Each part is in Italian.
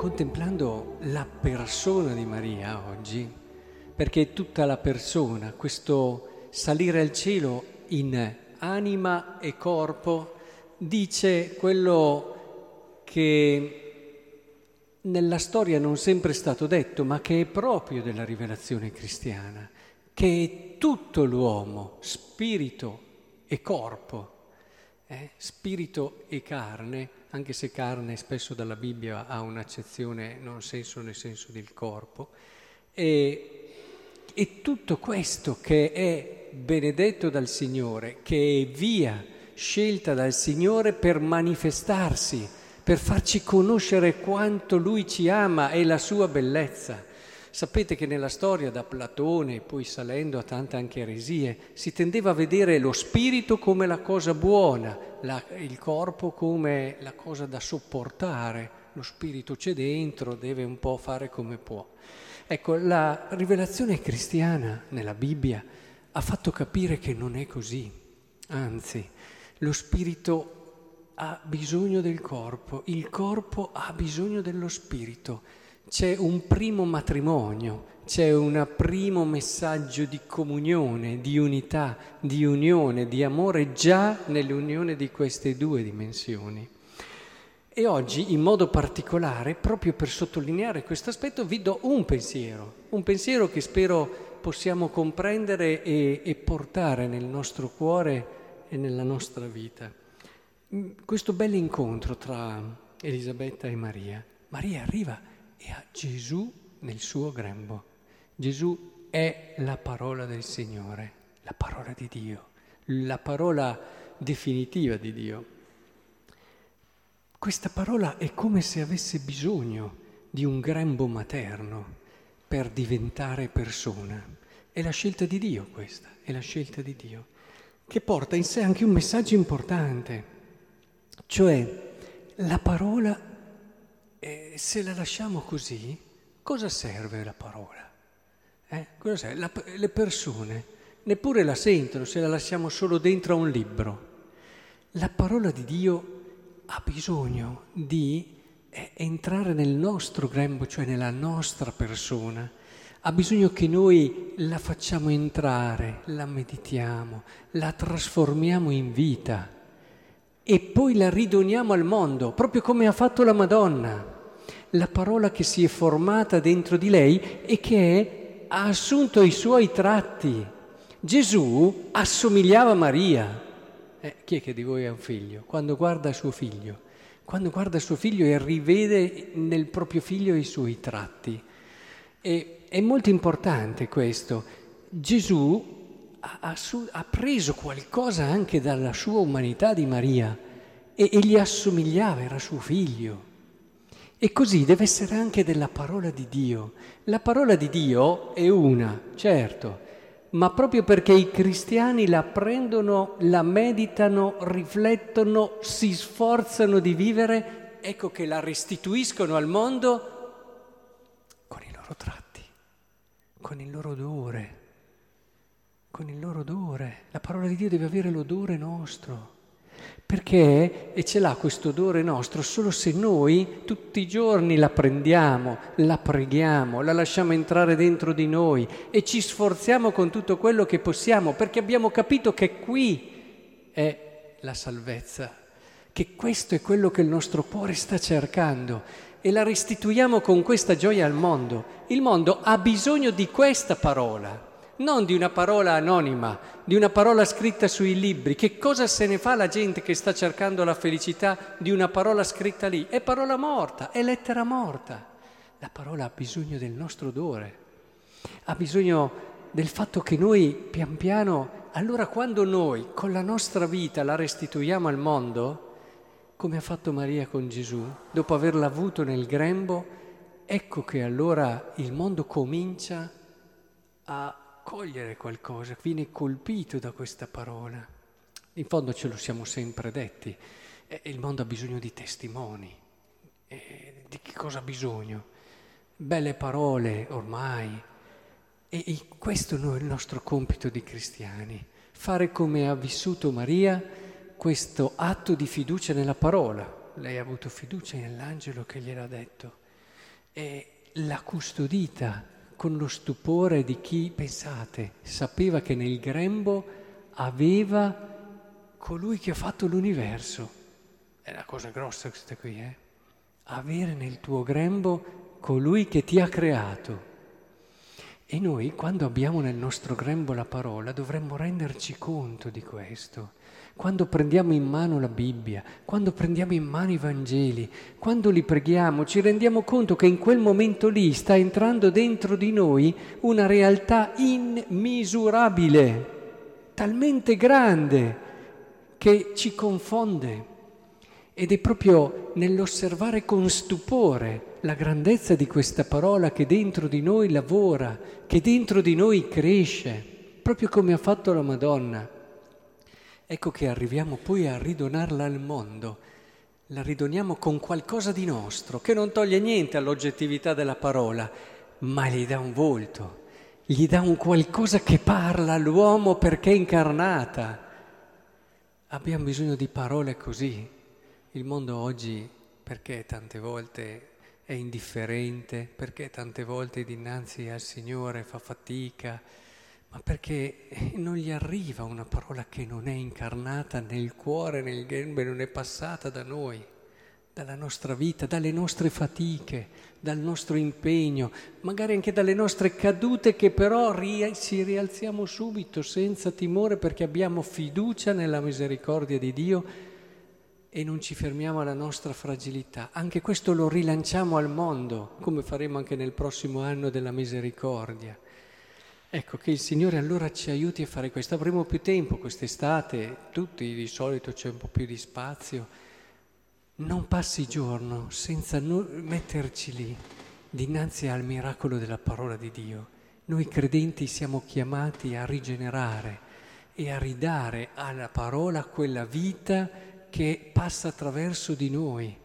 contemplando la persona di Maria oggi, perché tutta la persona, questo salire al cielo in anima e corpo, dice quello che nella storia non sempre è stato detto, ma che è proprio della rivelazione cristiana, che è tutto l'uomo, spirito e corpo, eh? spirito e carne, anche se carne spesso dalla Bibbia ha un'accezione non senso nel senso del corpo, e, e tutto questo che è benedetto dal Signore, che è via scelta dal Signore per manifestarsi, per farci conoscere quanto Lui ci ama e la sua bellezza. Sapete che nella storia da Platone, poi salendo a tante anche eresie, si tendeva a vedere lo spirito come la cosa buona, la, il corpo come la cosa da sopportare. Lo spirito c'è dentro, deve un po' fare come può. Ecco, la rivelazione cristiana nella Bibbia ha fatto capire che non è così. Anzi, lo spirito ha bisogno del corpo, il corpo ha bisogno dello spirito c'è un primo matrimonio, c'è un primo messaggio di comunione, di unità, di unione, di amore già nell'unione di queste due dimensioni. E oggi, in modo particolare, proprio per sottolineare questo aspetto, vi do un pensiero, un pensiero che spero possiamo comprendere e, e portare nel nostro cuore e nella nostra vita. Questo bel incontro tra Elisabetta e Maria. Maria arriva e a Gesù nel suo grembo. Gesù è la parola del Signore, la parola di Dio, la parola definitiva di Dio. Questa parola è come se avesse bisogno di un grembo materno per diventare persona. È la scelta di Dio questa, è la scelta di Dio, che porta in sé anche un messaggio importante, cioè la parola e se la lasciamo così, cosa serve la parola? Eh? Serve? La, le persone neppure la sentono se la lasciamo solo dentro a un libro. La parola di Dio ha bisogno di eh, entrare nel nostro grembo, cioè nella nostra persona. Ha bisogno che noi la facciamo entrare, la meditiamo, la trasformiamo in vita e poi la ridoniamo al mondo, proprio come ha fatto la Madonna. La parola che si è formata dentro di lei e che ha assunto i suoi tratti. Gesù assomigliava a Maria. Eh, chi è che di voi ha un figlio? Quando guarda suo figlio, quando guarda suo figlio e rivede nel proprio figlio i suoi tratti. E, è molto importante questo. Gesù ha, ha, preso qualcosa anche dalla sua umanità di Maria e, e gli assomigliava, era suo figlio. E così deve essere anche della parola di Dio. La parola di Dio è una, certo, ma proprio perché i cristiani la prendono, la meditano, riflettono, si sforzano di vivere, ecco che la restituiscono al mondo con i loro tratti, con il loro odore con il loro odore. La parola di Dio deve avere l'odore nostro. Perché, e ce l'ha questo odore nostro, solo se noi tutti i giorni la prendiamo, la preghiamo, la lasciamo entrare dentro di noi e ci sforziamo con tutto quello che possiamo, perché abbiamo capito che qui è la salvezza, che questo è quello che il nostro cuore sta cercando e la restituiamo con questa gioia al mondo. Il mondo ha bisogno di questa parola non di una parola anonima, di una parola scritta sui libri. Che cosa se ne fa la gente che sta cercando la felicità di una parola scritta lì? È parola morta, è lettera morta. La parola ha bisogno del nostro odore, ha bisogno del fatto che noi pian piano, allora quando noi con la nostra vita la restituiamo al mondo, come ha fatto Maria con Gesù, dopo averla avuto nel grembo, ecco che allora il mondo comincia a cogliere qualcosa, viene colpito da questa parola. In fondo ce lo siamo sempre detti, il mondo ha bisogno di testimoni. Eh, di che cosa ha bisogno? Belle parole ormai. E, e questo è il nostro compito di cristiani, fare come ha vissuto Maria questo atto di fiducia nella parola. Lei ha avuto fiducia nell'angelo che gliel'ha detto. e l'ha custodita con lo stupore di chi, pensate, sapeva che nel grembo aveva colui che ha fatto l'universo. È una cosa grossa questa qui, eh? Avere nel tuo grembo colui che ti ha creato. E noi, quando abbiamo nel nostro grembo la parola, dovremmo renderci conto di questo. Quando prendiamo in mano la Bibbia, quando prendiamo in mano i Vangeli, quando li preghiamo, ci rendiamo conto che in quel momento lì sta entrando dentro di noi una realtà immisurabile, talmente grande che ci confonde. Ed è proprio nell'osservare con stupore la grandezza di questa parola che dentro di noi lavora, che dentro di noi cresce, proprio come ha fatto la Madonna. Ecco che arriviamo poi a ridonarla al mondo. La ridoniamo con qualcosa di nostro, che non toglie niente all'oggettività della parola, ma gli dà un volto, gli dà un qualcosa che parla all'uomo perché è incarnata. Abbiamo bisogno di parole così, il mondo oggi perché tante volte è indifferente, perché tante volte dinanzi al Signore fa fatica, ma perché non gli arriva una parola che non è incarnata nel cuore, nel grembo, non è passata da noi, dalla nostra vita, dalle nostre fatiche, dal nostro impegno, magari anche dalle nostre cadute che però ci rialziamo subito senza timore perché abbiamo fiducia nella misericordia di Dio e non ci fermiamo alla nostra fragilità. Anche questo lo rilanciamo al mondo, come faremo anche nel prossimo anno della misericordia. Ecco che il Signore allora ci aiuti a fare questo. Avremo più tempo quest'estate, tutti di solito c'è un po' più di spazio. Non passi giorno senza metterci lì, dinanzi al miracolo della parola di Dio. Noi credenti siamo chiamati a rigenerare e a ridare alla parola quella vita che passa attraverso di noi,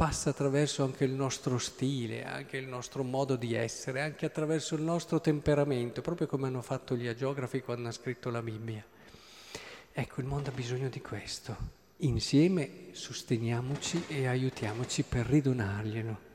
passa attraverso anche il nostro stile, anche il nostro modo di essere, anche attraverso il nostro temperamento, proprio come hanno fatto gli agiografi quando hanno scritto la Bibbia. Ecco, il mondo ha bisogno di questo. Insieme sosteniamoci e aiutiamoci per ridonarglielo.